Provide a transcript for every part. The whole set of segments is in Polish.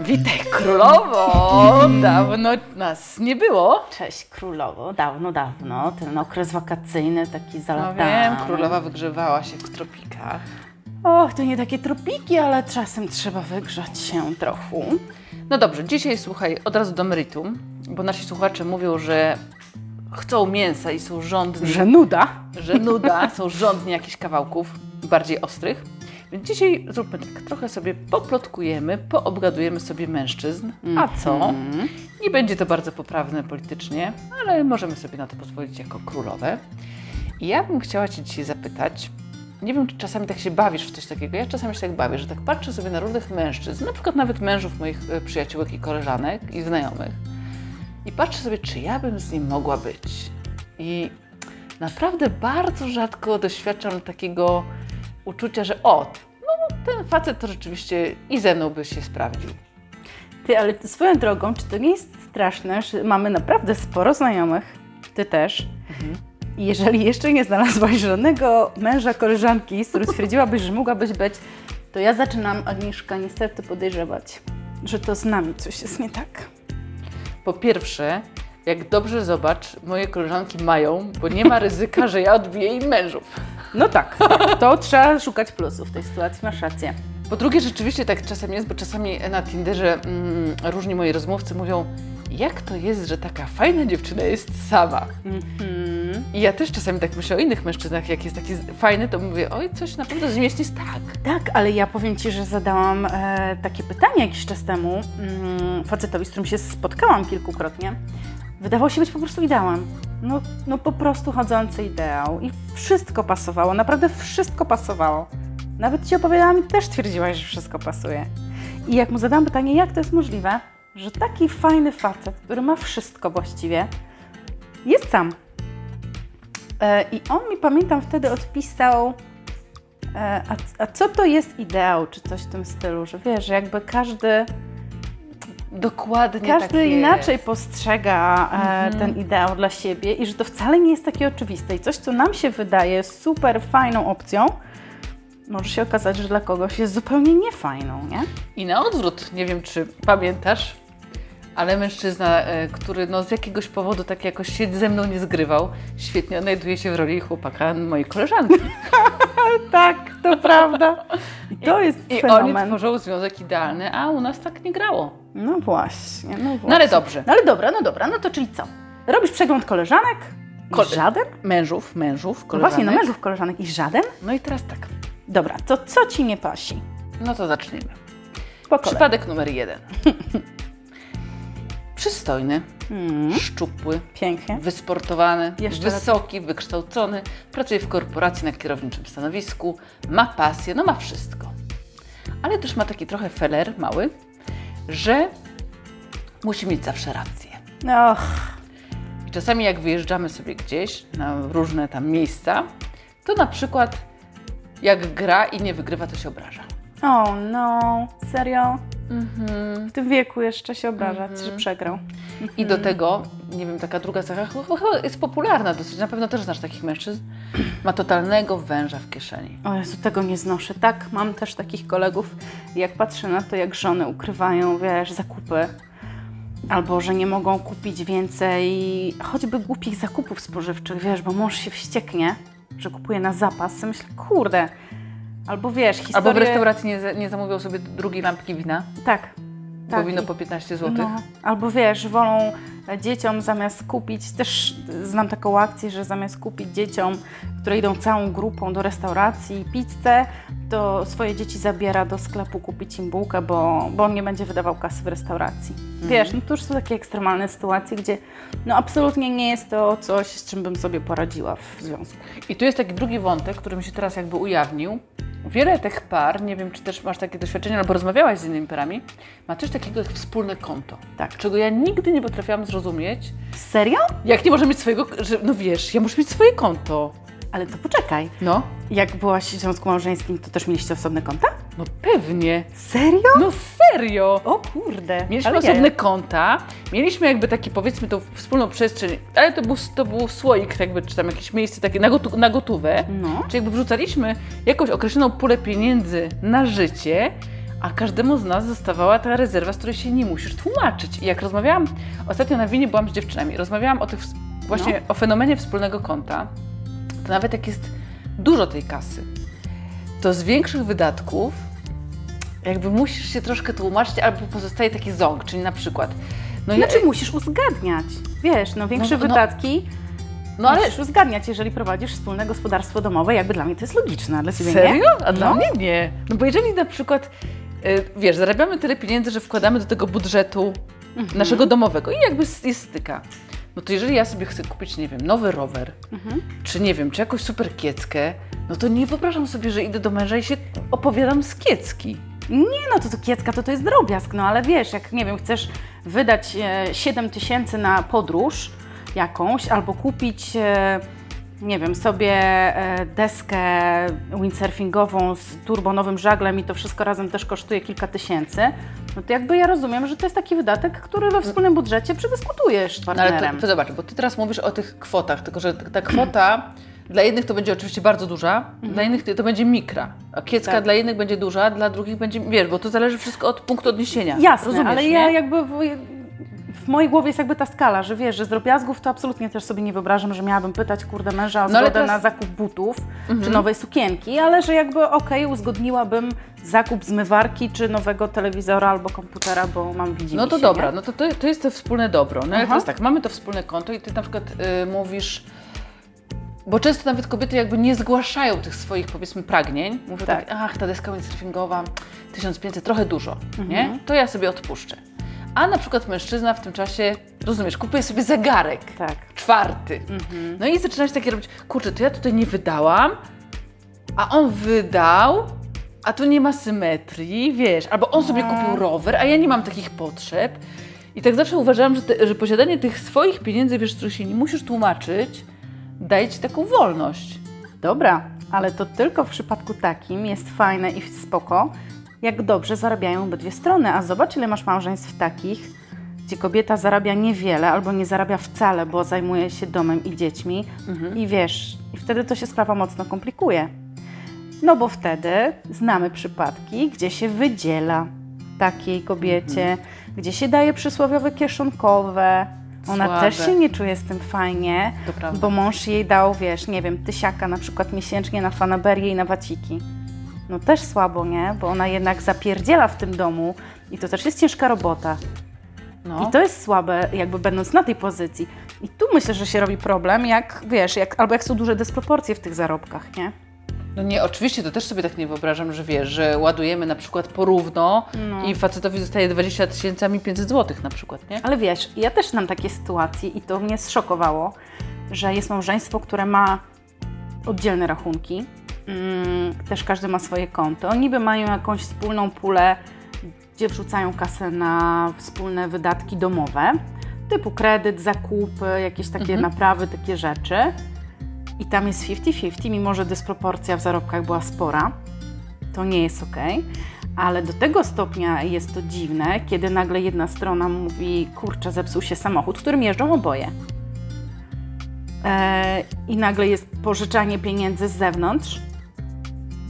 Witaj królowo! Dawno nas nie było. Cześć królowo, dawno, dawno. Ten okres wakacyjny taki No zalatany. wiem, królowa wygrzewała się w tropikach. Och, to nie takie tropiki, ale czasem trzeba wygrzać się trochę. No dobrze, dzisiaj słuchaj, od razu do meritum, bo nasi słuchacze mówią, że chcą mięsa i są żądni, Że nuda. że nuda, są żądni jakichś kawałków bardziej ostrych. Więc dzisiaj zróbmy tak, trochę sobie poplotkujemy, poobgadujemy sobie mężczyzn. A co? Mhm. Nie będzie to bardzo poprawne politycznie, ale możemy sobie na to pozwolić jako królowe. I ja bym chciała Cię dzisiaj zapytać, nie wiem, czy czasami tak się bawisz w coś takiego, ja czasami się tak bawię, że tak patrzę sobie na różnych mężczyzn, na przykład nawet mężów moich e, przyjaciółek i koleżanek i znajomych i patrzę sobie, czy ja bym z nim mogła być. I naprawdę bardzo rzadko doświadczam takiego uczucia, że o, no ten facet to rzeczywiście i ze mną by się sprawdził. Ty, ale swoją drogą, czy to nie jest straszne, że mamy naprawdę sporo znajomych, ty też. I jeżeli jeszcze nie znalazłaś żadnego męża, koleżanki, z którym stwierdziłabyś, że mogłabyś być, to ja zaczynam, Agnieszka, niestety podejrzewać, że to z nami coś jest nie tak. Po pierwsze, jak dobrze zobacz, moje koleżanki mają, bo nie ma ryzyka, że ja odbiję im mężów. No tak, to trzeba szukać plusów w tej sytuacji, masz rację. Po drugie, rzeczywiście tak czasem jest, bo czasami na Tinderze mm, różni moi rozmówcy mówią, jak to jest, że taka fajna dziewczyna jest sama. Mhm. I ja też czasami tak myślę o innych mężczyznach, jak jest taki fajny, to mówię, oj, coś na pewno z nim jest tak. Tak, ale ja powiem Ci, że zadałam e, takie pytanie jakiś czas temu mm, facetowi, z którym się spotkałam kilkukrotnie. Wydawał się być po prostu ideałem. No, no po prostu chodzący ideał. I wszystko pasowało, naprawdę wszystko pasowało. Nawet Ci opowiadałam i też twierdziłaś, że wszystko pasuje. I jak mu zadałam pytanie, jak to jest możliwe, że taki fajny facet, który ma wszystko właściwie, jest sam. E, I on mi, pamiętam, wtedy odpisał, E, A, a co to jest ideał, czy coś w tym stylu, że wiesz, jakby każdy, Dokładnie każdy tak inaczej jest. postrzega e, ten ideał dla siebie i że to wcale nie jest takie oczywiste. I coś, co nam się wydaje super fajną opcją, może się okazać, że dla kogoś jest zupełnie niefajną, nie? I na odwrót, nie wiem czy pamiętasz, ale mężczyzna, e, który no, z jakiegoś powodu tak jakoś się ze mną nie zgrywał, świetnie odnajduje się w roli chłopaka mojej koleżanki. Tak, to prawda. I to jest I oni fenomen. tworzą związek idealny, a u nas tak nie grało. No właśnie, no właśnie. No ale dobrze. No ale dobra, no dobra, no to czyli co? Robisz przegląd koleżanek? Kole- żaden? Mężów, mężów, No koleżanek. właśnie, no mężów koleżanek i żaden? No i teraz tak, Dobra, to co ci nie pasi? no to zaczniemy. Po kolei. Przypadek numer jeden. Przystojny, Mm, szczupły, pięknie. wysportowany, Jeszcze wysoki, wykształcony, pracuje w korporacji na kierowniczym stanowisku, ma pasję, no ma wszystko. Ale też ma taki trochę feler mały, że musi mieć zawsze rację. Och, I czasami jak wyjeżdżamy sobie gdzieś na różne tam miejsca, to na przykład jak gra i nie wygrywa, to się obraża. oh no, serio? Mhm. W tym wieku jeszcze się obrażać, że przegrał. I do tego, nie wiem, taka druga cecha, ch- ch- chyba jest popularna dosyć, na pewno też znasz takich mężczyzn, ma totalnego węża w kieszeni. O Jezu, tego nie znoszę. Tak, mam też takich kolegów. Jak patrzę na to, jak żony ukrywają, wiesz, zakupy, albo że nie mogą kupić więcej choćby głupich zakupów spożywczych, wiesz, bo mąż się wścieknie, że kupuje na zapas, myślę, kurde. Albo wiesz, historię... Albo w restauracji nie, nie zamówią sobie drugiej lampki wina, Tak. bo tak. wino po 15 zł. No, albo wiesz, wolą dzieciom zamiast kupić, też znam taką akcję, że zamiast kupić dzieciom, które idą całą grupą do restauracji pizzę, to swoje dzieci zabiera do sklepu kupić im bułkę, bo, bo on nie będzie wydawał kasy w restauracji. Wiesz, no to już są takie ekstremalne sytuacje, gdzie no absolutnie nie jest to coś, z czym bym sobie poradziła w związku. I tu jest taki drugi wątek, który mi się teraz jakby ujawnił. Wiele tych par, nie wiem czy też masz takie doświadczenie, albo rozmawiałaś z innymi parami, ma coś takiego jak wspólne konto. Tak. Czego ja nigdy nie potrafiłam zrozumieć. Serio? Jak nie może mieć swojego, że, no wiesz, ja muszę mieć swoje konto. Ale to poczekaj. No, Jak byłaś w związku małżeńskim, to też mieliście osobne konta? no pewnie. Serio? No serio! O kurde. Mieliśmy ale osobne jaja. konta, mieliśmy jakby taki powiedzmy tą wspólną przestrzeń, ale to był, to był słoik jakby, czy tam jakieś miejsce takie na, gotu, na gotówę. No. Czyli jakby wrzucaliśmy jakąś określoną pulę pieniędzy na życie, a każdemu z nas zostawała ta rezerwa, z której się nie musisz tłumaczyć. I jak rozmawiałam, ostatnio na winie byłam z dziewczynami, rozmawiałam o tych, właśnie No. o fenomenie wspólnego konta, to nawet jak jest dużo tej kasy, to z większych wydatków jakby musisz się troszkę tłumaczyć, albo pozostaje taki ząg, czyli na przykład, no ja, Znaczy musisz uzgadniać. Wiesz, no większe No, no. wydatki no ale musisz uzgadniać, jeżeli prowadzisz wspólne gospodarstwo domowe. Jakby dla mnie to jest logiczne, a dla Ciebie nie? Serio? A dla No. mnie nie. No bo jeżeli na przykład, y, wiesz, zarabiamy tyle pieniędzy, że wkładamy do tego budżetu Mhm. naszego domowego i jakby jest styka, no to jeżeli ja sobie chcę kupić, nie wiem, nowy rower, Mhm. czy nie wiem, czy jakąś super kieckę, no to nie wyobrażam sobie, że idę do męża i się opowiadam z kiecki. Nie no, to, to kiecka to, to jest drobiazg, no ale wiesz, jak nie wiem, chcesz wydać e, 7 tysięcy na podróż jakąś, albo kupić, e, nie wiem, sobie e, deskę windsurfingową z turbonowym żaglem i to wszystko razem też kosztuje kilka tysięcy, no to jakby ja rozumiem, że to jest taki wydatek, który we wspólnym budżecie przedyskutujesz z No ale partnerem. to, to zobacz, bo ty teraz mówisz o tych kwotach, tylko że ta kwota dla jednych to będzie oczywiście bardzo duża, dla innych to będzie mikra, a kiecka Mhm. Tak. dla jednych będzie duża, dla drugich będzie, wiesz, bo to zależy wszystko od punktu odniesienia. Jasne, Rozumiesz, ale nie? ja jakby w, mojej głowie jest jakby ta skala, że wiesz, że z drobiazgów to absolutnie też sobie nie wyobrażam, że miałabym pytać kurde męża o No zgodę teraz- na zakup butów czy nowej sukienki, ale że jakby okej, uzgodniłabym zakup zmywarki czy nowego telewizora albo komputera, bo mam widzimy No to się, dobra, nie? no to, to, to jest to wspólne dobro. No ale Aha. teraz tak, mamy to wspólne konto i ty na przykład y, mówisz, bo często nawet kobiety jakby nie zgłaszają tych swoich powiedzmy pragnień. Mówią tak, Tak. ach ta deska windsurfingowa 1500, trochę dużo, Mhm. nie? To ja sobie odpuszczę. A na przykład mężczyzna w tym czasie, rozumiesz, kupuje sobie zegarek, Tak. czwarty. Mhm. No i zaczynasz takie robić, kurczę, to ja tutaj nie wydałam, a on wydał, a tu nie ma symetrii, wiesz, albo on sobie kupił rower, a ja nie mam takich potrzeb. I tak zawsze uważałam, że, te, że posiadanie tych swoich pieniędzy, wiesz, których się nie musisz tłumaczyć, daje ci taką wolność. Dobra, ale to tylko w przypadku takim jest fajne i spoko, jak dobrze zarabiają obydwie strony. A zobacz, ile masz małżeństw takich, gdzie kobieta zarabia niewiele albo nie zarabia wcale, bo zajmuje się domem i dziećmi. I wiesz, i wtedy to się sprawa mocno komplikuje. No bo wtedy znamy przypadki, gdzie się wydziela takiej kobiecie, gdzie się daje przysłowiowe kieszonkowe. Ona Słabe. też się nie czuje z tym fajnie, bo mąż jej dał, wiesz, nie wiem, tysiaka na przykład miesięcznie na fanaberię i na waciki. No też słabo, nie? Bo ona jednak zapierdziela w tym domu i to też jest ciężka robota. No. I to jest słabe, jakby będąc na tej pozycji. I tu myślę, że się robi problem, jak wiesz, jak, albo jak są duże dysproporcje w tych zarobkach, nie? No nie, oczywiście to też sobie tak nie wyobrażam, że wiesz, że ładujemy na przykład porówno No. i facetowi zostaje 20 tysięcy, a mi 500 złotych na przykład, nie? Ale wiesz, ja też znam takie sytuacje i to mnie zszokowało, że jest małżeństwo, które ma oddzielne rachunki. Mm, też każdy ma swoje konto. Niby mają jakąś wspólną pulę, gdzie wrzucają kasę na wspólne wydatki domowe, typu kredyt, zakupy, jakieś takie naprawy, takie rzeczy. I tam jest 50-50, mimo że dysproporcja w zarobkach była spora. To nie jest ok. Ale do tego stopnia jest to dziwne, kiedy nagle jedna strona mówi: Kurczę, zepsuł się samochód, którym jeżdżą oboje. E, I nagle jest pożyczanie pieniędzy z zewnątrz,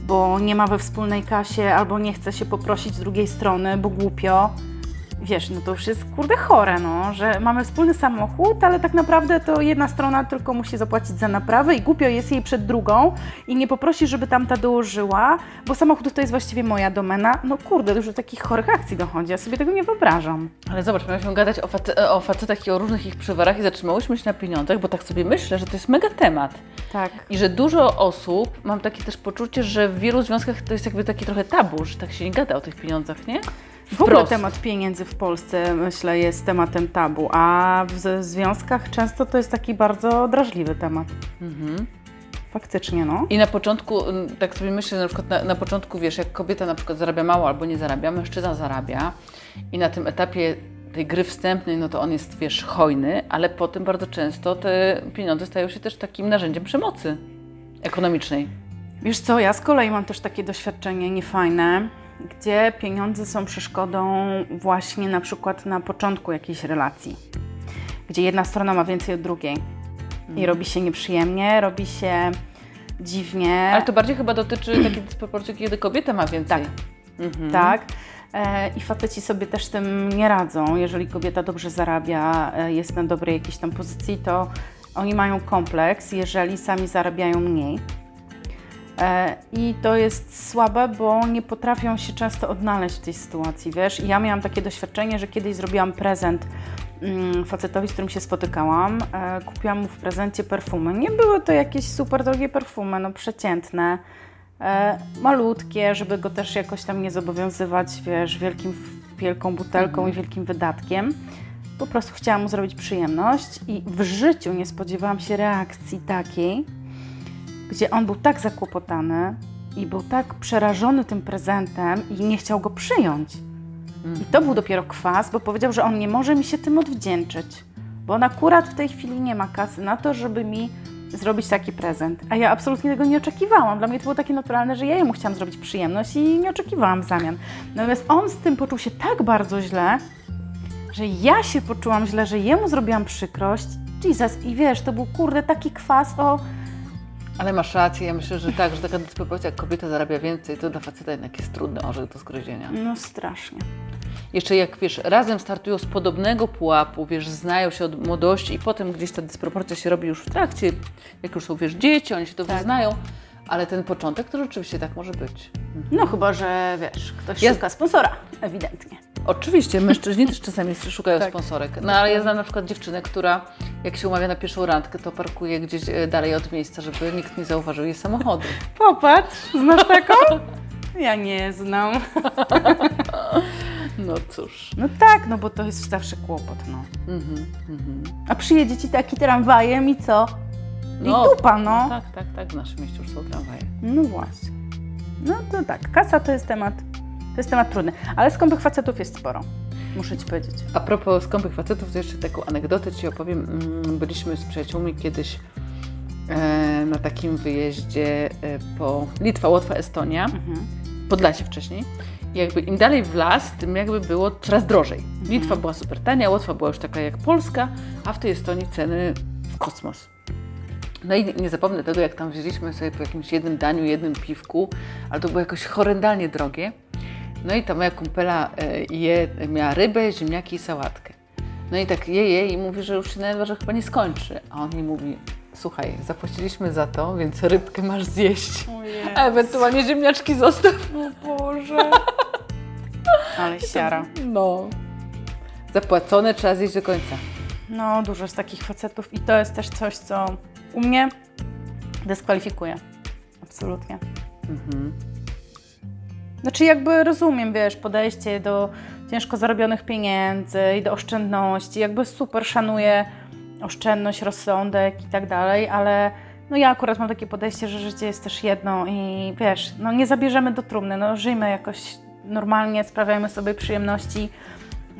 bo nie ma we wspólnej kasie albo nie chce się poprosić z drugiej strony, bo głupio. Wiesz, no to już jest kurde chore, no, że mamy wspólny samochód, ale tak naprawdę to jedna strona tylko musi zapłacić za naprawę i głupio jest jej przed drugą i nie poprosi, żeby tamta dołożyła, bo samochód to jest właściwie moja domena. No kurde, już do takich chorych akcji dochodzi, ja sobie tego nie wyobrażam. Ale zobacz, mieliśmy gadać o, face- o facetach i o różnych ich przywarach i zatrzymałyśmy się na pieniądzach, bo tak sobie myślę, że to jest mega temat. Tak. I że dużo osób, mam takie też poczucie, że w wielu związkach to jest jakby taki trochę tabu, że tak się nie gada o tych pieniądzach, nie? W ogóle temat pieniędzy w Polsce, myślę, jest tematem tabu, a w związkach często to jest taki bardzo drażliwy temat. Mhm. Faktycznie, no. I na początku, mm, tak sobie myślę, na przykład na, na początku, wiesz, jak kobieta na przykład zarabia mało albo nie zarabia, mężczyzna zarabia i na tym etapie tej gry wstępnej, no to on jest, wiesz, hojny, ale potem bardzo często te pieniądze stają się też takim narzędziem przemocy ekonomicznej. Wiesz co, ja z kolei mam też takie doświadczenie niefajne. Gdzie pieniądze są przeszkodą właśnie na przykład na początku jakiejś relacji, gdzie jedna strona ma więcej od drugiej i robi się nieprzyjemnie, robi się dziwnie. Ale to bardziej chyba dotyczy takiej dysproporcji, kiedy kobieta ma więcej. Tak. Mhm. Tak. E, I faceci sobie też tym nie radzą. Jeżeli kobieta dobrze zarabia, e, jest na dobrej jakiejś tam pozycji, to oni mają kompleks, jeżeli sami zarabiają mniej. E, I to jest słabe, bo nie potrafią się często odnaleźć w tej sytuacji, wiesz. I ja miałam takie doświadczenie, że kiedyś zrobiłam prezent mm, facetowi, z którym się spotykałam. E, kupiłam mu w prezencie perfumy. Nie były to jakieś super drogie perfumy, no przeciętne e, malutkie, żeby go też jakoś tam nie zobowiązywać, wiesz, wielkim, wielką butelką i wielkim wydatkiem. Po prostu chciałam mu zrobić przyjemność i w życiu nie spodziewałam się reakcji takiej, gdzie on był tak zakłopotany i był tak przerażony tym prezentem i nie chciał go przyjąć. I to był dopiero kwas, bo powiedział, że on nie może mi się tym odwdzięczyć, bo on akurat w tej chwili nie ma kasy na to, żeby mi zrobić taki prezent. A ja absolutnie tego nie oczekiwałam. Dla mnie to było takie naturalne, że ja jemu chciałam zrobić przyjemność i nie oczekiwałam w zamian. Natomiast on z tym poczuł się tak bardzo źle, że ja się poczułam źle, że jemu zrobiłam przykrość. Jesus, i wiesz, to był kurde taki kwas o. Ale masz rację, ja myślę, że tak, że taka dysproporcja, jak kobieta zarabia więcej, to dla faceta jednak jest trudny orzech do zgryzienia. No strasznie. Jeszcze jak wiesz, razem startują z podobnego pułapu, wiesz, znają się od młodości i potem gdzieś ta dysproporcja się robi już w trakcie, jak już są, wiesz, dzieci, oni się to Tak. wyznają, ale ten początek to rzeczywiście tak może być. No chyba, że wiesz, ktoś Ja- szuka sponsora, ewidentnie. Oczywiście, mężczyźni też czasami szukają Tak. sponsorek. No ale ja znam na przykład dziewczynę, która jak się umawia na pierwszą randkę, to parkuje gdzieś e, dalej od miejsca, żeby nikt nie zauważył jej samochodu. Popatrz, znasz taką? Ja nie znam. No cóż. No tak, no bo to jest zawsze kłopot, no. Mhm, mhm. A przyjedzie ci taki tramwajem i co? I No, dupa, no. Tak, tak, tak, w naszym mieście już są tramwaje. No właśnie. No to tak, kasa to jest temat, to jest temat trudny. Ale skąpych facetów jest sporo, muszę Ci powiedzieć. A propos skąpych facetów, to jeszcze taką anegdotę Ci opowiem. Mm, Byliśmy z przyjaciółmi kiedyś e, na takim wyjeździe e, po Litwa, Łotwa, Estonia, Mhm. Podlasie wcześniej. I jakby im dalej w las, tym jakby było coraz drożej. Litwa była super tania, Łotwa była już taka jak Polska, a w tej Estonii ceny w kosmos. No i nie- zapomnę tego, jak tam wzięliśmy sobie po jakimś jednym daniu, jednym piwku, ale to było jakoś horrendalnie drogie. No i ta moja kumpela e, je, miała rybę, ziemniaki i sałatkę. No i tak je, je i mówi, że już się nawet, że chyba nie skończy. A on mi mówi, słuchaj, zapłaciliśmy za to, więc rybkę masz zjeść. A ewentualnie ziemniaczki zostaw. O Boże. Ale siara. No. Zapłacone trzeba zjeść do końca. No, dużo jest takich facetów i to jest też coś, co u mnie dyskwalifikuje. Absolutnie. Mhm. Znaczy jakby rozumiem, wiesz, podejście do ciężko zarobionych pieniędzy i do oszczędności, jakby super szanuję oszczędność, rozsądek i tak dalej, ale no ja akurat mam takie podejście, że życie jest też jedno i wiesz, no nie zabierzemy do trumny, no żyjmy jakoś normalnie, sprawiajmy sobie przyjemności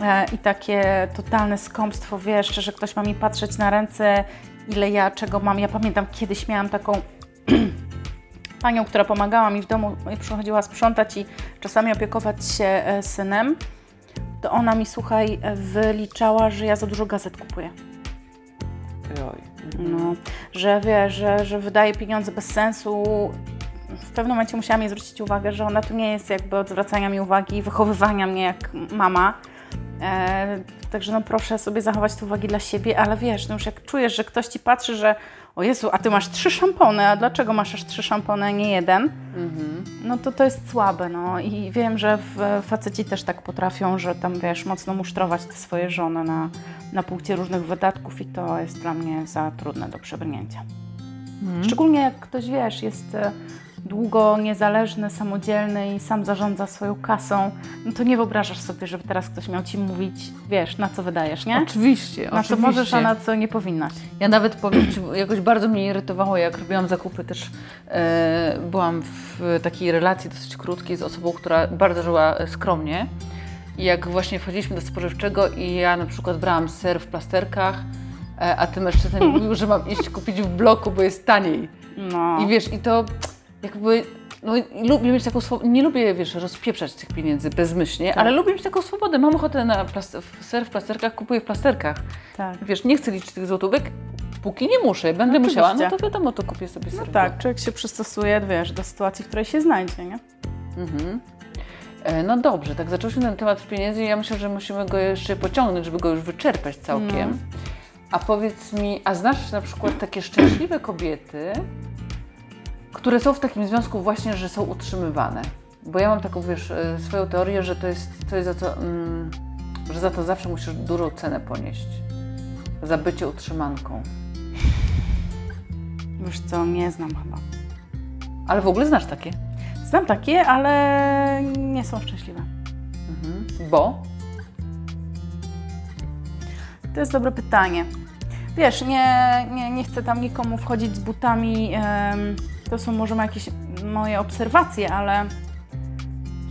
e, i takie totalne skąpstwo, wiesz, że ktoś ma mi patrzeć na ręce, ile ja czego mam. Ja pamiętam, kiedyś miałam taką panią, która pomagała mi w domu, przychodziła sprzątać i czasami opiekować się e, synem, to ona mi, słuchaj, wyliczała, że ja za dużo gazet kupuję. Oj. No, że wiesz, że, że wydaje pieniądze bez sensu. W pewnym momencie musiałam jej zwrócić uwagę, że ona tu nie jest jakby od zwracania mi uwagi i wychowywania mnie jak mama. E, także no proszę sobie zachować te uwagi dla siebie, ale wiesz, no już jak czujesz, że ktoś ci patrzy, że o Jezu, a ty masz trzy szampony, a dlaczego masz aż trzy szampony, a nie jeden? Mhm. No to to jest słabe, no i wiem, że w, faceci też tak potrafią, że tam wiesz, mocno musztrować te swoje żony na, na punkcie różnych wydatków i to jest dla mnie za trudne do przebrnięcia. Szczególnie jak ktoś, wiesz, jest e, długo niezależny, samodzielny i sam zarządza swoją kasą, no to nie wyobrażasz sobie, żeby teraz ktoś miał ci mówić, wiesz, na co wydajesz, nie? Oczywiście, Na co oczywiście. możesz, a na co nie powinnaś. Ja nawet powiem Ci, jakoś bardzo mnie irytowało, jak robiłam zakupy też. E, byłam w takiej relacji dosyć krótkiej z osobą, która bardzo żyła e, skromnie. I jak właśnie wchodziliśmy do spożywczego i ja na przykład brałam ser w plasterkach, e, a ten mężczyzna mi mówił, że mam iść kupić w bloku, bo jest taniej. No. I wiesz, i to jakby No, lubię mieć taką swobodę, nie lubię, wiesz, rozpieprzać tych pieniędzy bezmyślnie, Tak. ale lubię mieć taką swobodę. Mam ochotę na plas- ser w plasterkach, kupuję w plasterkach. Tak. Wiesz, nie chcę liczyć tych złotówek, póki nie muszę. Będę No musiała, no to wiadomo, to kupię sobie ser No tak, człowiek się przystosuje, wiesz, do sytuacji, w której się znajdzie, nie? Mhm. E, No dobrze, tak zaczęliśmy ten temat pieniędzy i ja myślę, że musimy go jeszcze pociągnąć, żeby go już wyczerpać całkiem. No. A powiedz mi, a znasz na przykład takie szczęśliwe kobiety, które są w takim związku właśnie, że są utrzymywane? Bo ja mam taką, wiesz, e, swoją teorię, że to jest coś, za co, mm, że za to zawsze musisz dużą cenę ponieść. Za bycie utrzymanką. Wiesz co, nie znam chyba. Ale w ogóle znasz takie? Znam takie, ale nie są szczęśliwe. Mhm. Bo? To jest dobre pytanie. Wiesz, nie, nie, nie chcę tam nikomu wchodzić z butami. em, to są może jakieś moje obserwacje, ale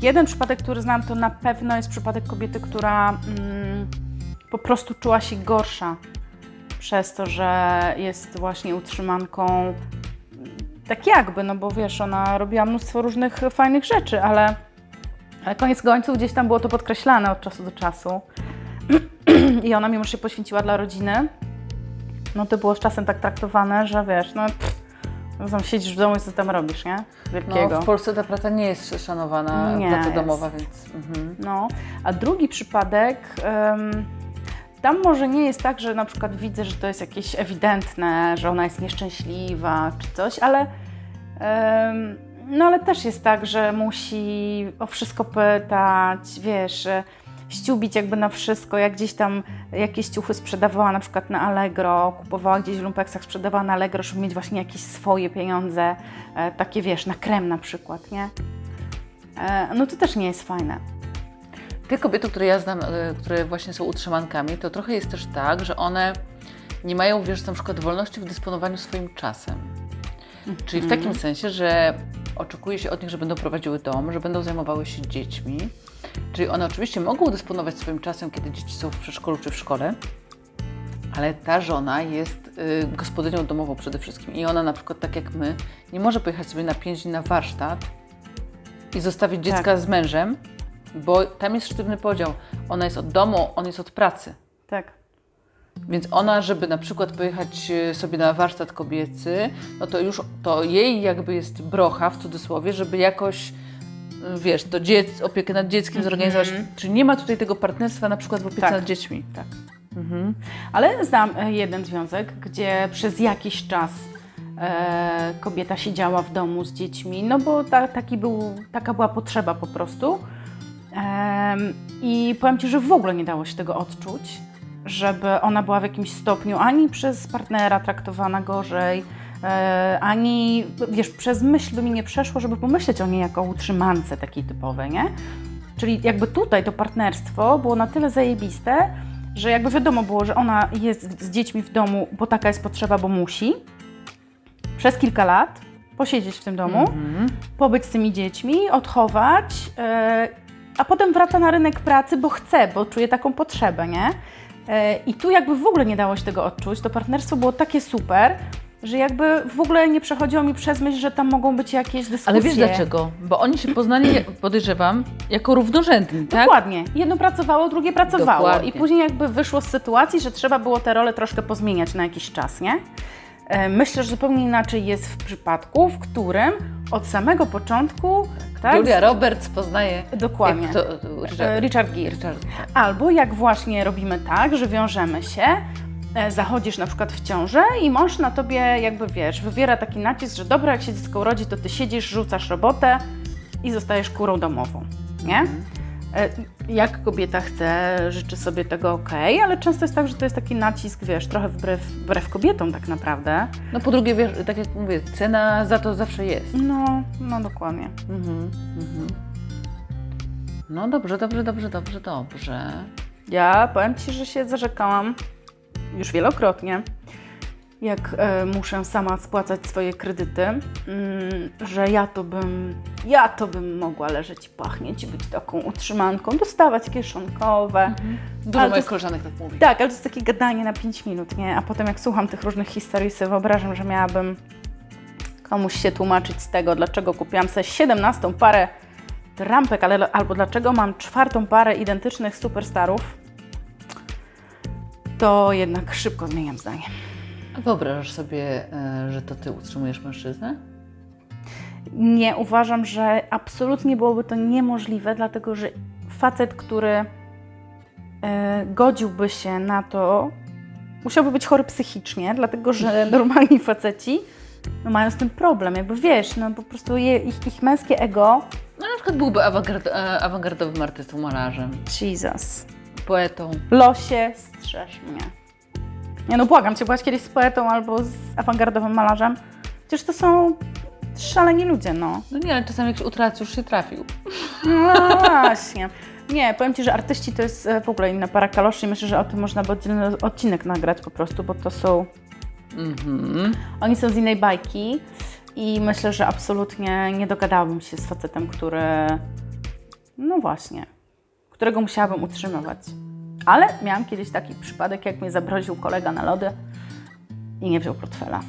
jeden przypadek, który znam, to na pewno jest przypadek kobiety, która mm, po prostu czuła się gorsza przez to, że jest właśnie utrzymanką. Tak jakby, no bo wiesz, ona robiła mnóstwo różnych fajnych rzeczy, ale, ale koniec końców gdzieś tam było to podkreślane od czasu do czasu i ona mimo, że się poświęciła dla rodziny, no to było z czasem tak traktowane, że wiesz, no pff, no tam siedzisz w domu i co tam robisz, nie? Wielkiego. No, w Polsce ta praca nie jest szanowana, Nie praca jest. domowa, więc... Mhm. No, a drugi przypadek, em, tam może nie jest tak, że na przykład widzę, że to jest jakieś ewidentne, że ona jest nieszczęśliwa czy coś, ale em, no ale też jest tak, że musi o wszystko pytać, wiesz, ściubić jakby na wszystko, jak gdzieś tam jakieś ciuchy sprzedawała na przykład na Allegro, kupowała gdzieś w lumpeksach, sprzedawała na Allegro, żeby mieć właśnie jakieś swoje pieniądze, e, takie wiesz, na krem na przykład, nie? E, no to też nie jest fajne. Te kobiety, które ja znam, e, które właśnie są utrzymankami, to trochę jest też tak, że one nie mają, wiesz, na przykład wolności w dysponowaniu swoim czasem. Czyli w takim sensie, że oczekuje się od nich, że będą prowadziły dom, że będą zajmowały się dziećmi. Czyli one oczywiście mogą dysponować swoim czasem, kiedy dzieci są w przedszkolu czy w szkole, ale ta żona jest y, gospodynią domową przede wszystkim. I ona na przykład, tak jak my, nie może pojechać sobie na 5 dni na warsztat i zostawić dziecka Tak. z mężem, bo tam jest sztywny podział. Ona jest od domu, on jest od pracy. Tak. Więc ona, żeby na przykład pojechać e, sobie na warsztat kobiecy, no to już to jej jakby jest brocha w cudzysłowie, żeby jakoś, y, wiesz, to dziec, opiekę nad dzieckiem zorganizować. Czyli nie ma tutaj tego partnerstwa na przykład w opiece Tak. nad dziećmi. Tak. Mhm. Ale znam e, jeden związek, gdzie przez jakiś czas e, kobieta siedziała w domu z dziećmi, no bo ta, taki był, taka była potrzeba po prostu. Em, I powiem Ci, że w ogóle nie dało się tego odczuć, żeby ona była w jakimś stopniu ani przez partnera traktowana gorzej, ani, wiesz, przez myśl by mi nie przeszło, żeby pomyśleć o niej jako utrzymance takiej typowej, nie? Czyli jakby tutaj to partnerstwo było na tyle zajebiste, że jakby wiadomo było, że ona jest z dziećmi w domu, bo taka jest potrzeba, bo musi, przez kilka lat posiedzieć w tym domu, Mhm. pobyć z tymi dziećmi, odchować, yy, a potem wraca na rynek pracy, bo chce, bo czuje taką potrzebę, nie? Yy, I tu jakby w ogóle nie dało się tego odczuć. To partnerstwo było takie super, że jakby w ogóle nie przechodziło mi przez myśl, że tam mogą być jakieś dyskusje. Ale wiesz dlaczego? Bo oni się poznali, podejrzewam, jako równorzędni, tak? Dokładnie. Jedno pracowało, drugie pracowało. Dokładnie. I później jakby wyszło z sytuacji, że trzeba było te role troszkę pozmieniać na jakiś czas, nie? E, Myślę, że zupełnie inaczej jest w przypadku, w którym od samego początku, tak? Julia Roberts poznaje... Dokładnie. Jak to, to, E, Richard Gere. Richard. Albo jak właśnie robimy tak, że wiążemy się, e, zachodzisz na przykład w ciążę i mąż na tobie jakby, wiesz, wywiera taki nacisk, że dobra, jak się dziecko urodzi, to ty siedzisz, rzucasz robotę i zostajesz kurą domową, nie? E, Jak kobieta chce, życzy sobie tego ok, ale często jest tak, że to jest taki nacisk, wiesz, trochę wbrew, wbrew kobietom tak naprawdę. No po drugie, wiesz, tak jak mówię, cena za to zawsze jest. No, no dokładnie. Mhm, mhm. No dobrze, dobrze, dobrze, dobrze, dobrze. Ja powiem Ci, że się zarzekałam już wielokrotnie, jak e, muszę sama spłacać swoje kredyty, mm, że ja to bym, ja to bym mogła leżeć i pachnieć i być taką utrzymanką, dostawać kieszonkowe. Dużo Ale to moich jest- koleżanek tak mówi. Tak, ale to jest takie gadanie na 5 minut, nie? A potem jak słucham tych różnych historii, sobie wyobrażam, że miałabym To musi się tłumaczyć z tego, dlaczego kupiłam sobie 17 parę trampek, ale, albo dlaczego mam czwartą parę identycznych superstarów. To jednak szybko zmieniam zdanie. A wyobrażasz sobie, e, że to ty utrzymujesz mężczyznę? Nie uważam, że absolutnie byłoby to niemożliwe, dlatego że facet, który e, godziłby się na to, musiałby być chory psychicznie, dlatego że normalni faceci no, mają z tym problem. Jakby wiesz, no po prostu je, ich, ich męskie ego. No na przykład byłby awangard, e, awangardowym artystą, malarzem, Jesus. Poetą. Losie, strzeż mnie. Nie no, błagam cię, byłaś kiedyś z poetą albo z awangardowym malarzem. Przecież to są szaleni ludzie, no. No nie, ale czasami jakiś utrac już się trafił. No właśnie. Nie, powiem Ci, że artyści to jest e, w ogóle inna para kaloszy i myślę, że o tym można by oddzielny odcinek nagrać po prostu, bo to są... Mhm. Oni są z innej bajki i myślę, że absolutnie nie dogadałabym się z facetem, który... No właśnie. Którego musiałabym utrzymywać. Ale miałam kiedyś taki przypadek, jak mnie zabronił kolega na lody i nie wziął portfela.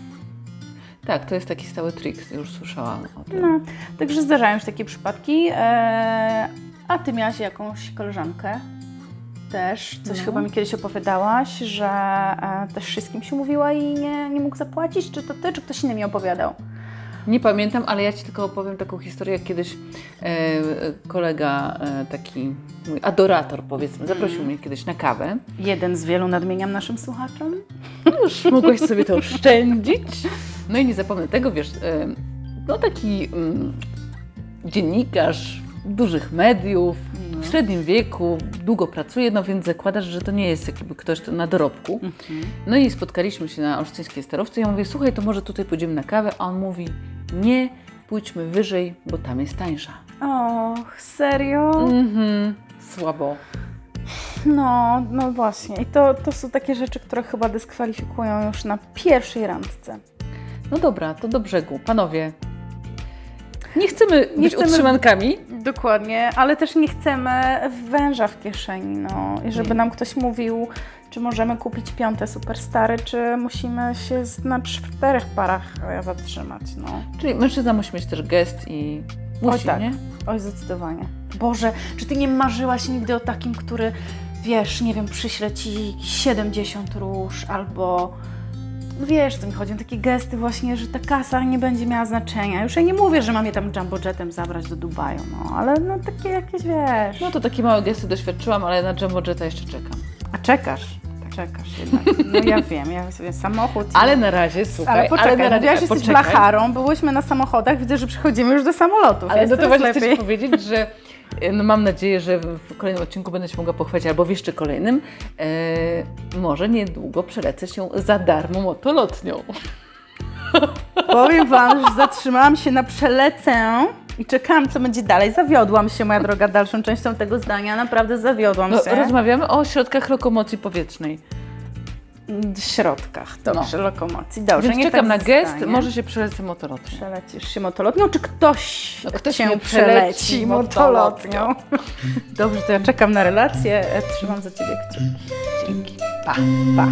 Tak, to jest taki stały trik, już słyszałam o tym. No, także zdarzają się takie przypadki. E, a ty miałaś jakąś koleżankę też, coś No. chyba mi kiedyś opowiadałaś, że e, też wszystkim się mówiła i nie, nie mógł zapłacić, czy to ty, czy ktoś inny mi opowiadał? Nie pamiętam, ale ja Ci tylko opowiem taką historię, jak kiedyś e, kolega, e, taki mój adorator powiedzmy, zaprosił mnie kiedyś na kawę. Jeden z wielu nadmieniam naszym słuchaczom. Już mogłeś sobie to oszczędzić. No i nie zapomnę tego, wiesz, e, no taki mm, dziennikarz dużych mediów, w średnim wieku, długo pracuje, no więc zakładasz, że to nie jest jakby ktoś to na dorobku. No i spotkaliśmy się na Olsztyńskiej Starowce. Ja mówię, słuchaj, to może tutaj pójdziemy na kawę, a on mówi, nie, pójdźmy wyżej, bo tam jest tańsza. Och, serio? Mhm, słabo. No, no właśnie. I to, to są takie rzeczy, które chyba dyskwalifikują już na pierwszej randce. No dobra, to do brzegu. Panowie, nie chcemy Nie być chcemy- utrzymankami. Dokładnie, ale też nie chcemy węża w kieszeni, no. I żeby nam ktoś mówił, czy możemy kupić piąte superstary, czy musimy się na czterech parach e, zatrzymać, no. Czyli mężczyzna musi mieć też gest i musi, Oj tak, nie? oj zdecydowanie. Boże, czy ty nie marzyłaś nigdy o takim, który, wiesz, nie wiem, przyśle ci 70 róż, albo... no Wiesz, co mi chodzi, takie gesty właśnie, że ta kasa nie będzie miała znaczenia. Już ja nie mówię, że mam je tam jumbo jetem zabrać do Dubaju, no, ale no takie jakieś, wiesz... No to takie małe gesty doświadczyłam, ale na Jumbo Jetta jeszcze czekam. A czekasz? Czekasz jednak. No ja wiem, ja sobie samochód. Ale na razie, słuchaj, ale poczekaj, ale na razie, jesteś poczekaj. blacharą, byłyśmy na samochodach, widzę, że przechodzimy już do samolotów. Ale jest no to właśnie chcę powiedzieć, że e, no mam nadzieję, że w kolejnym odcinku będę się mogła pochwalić, albo w jeszcze kolejnym. E, może niedługo przelecę się za darmo motolotnią. Powiem Wam, że zatrzymałam się na przelecę i czekałam, co będzie dalej. Zawiodłam się, moja droga, dalszą częścią tego zdania. Naprawdę zawiodłam No, się. rozmawiamy o środkach lokomocji powietrznej. W środkach, dobrze, lokomocji. Dobrze, Więc czekam tak na gest, zostanie. może się przelecę motolotnią. Przelecisz się motolotnią, czy ktoś, No, ktoś cię przeleci motolotnią? Dobrze, to ja czekam na relację. Trzymam za Ciebie kciuki. Dzięki. Pa, pa.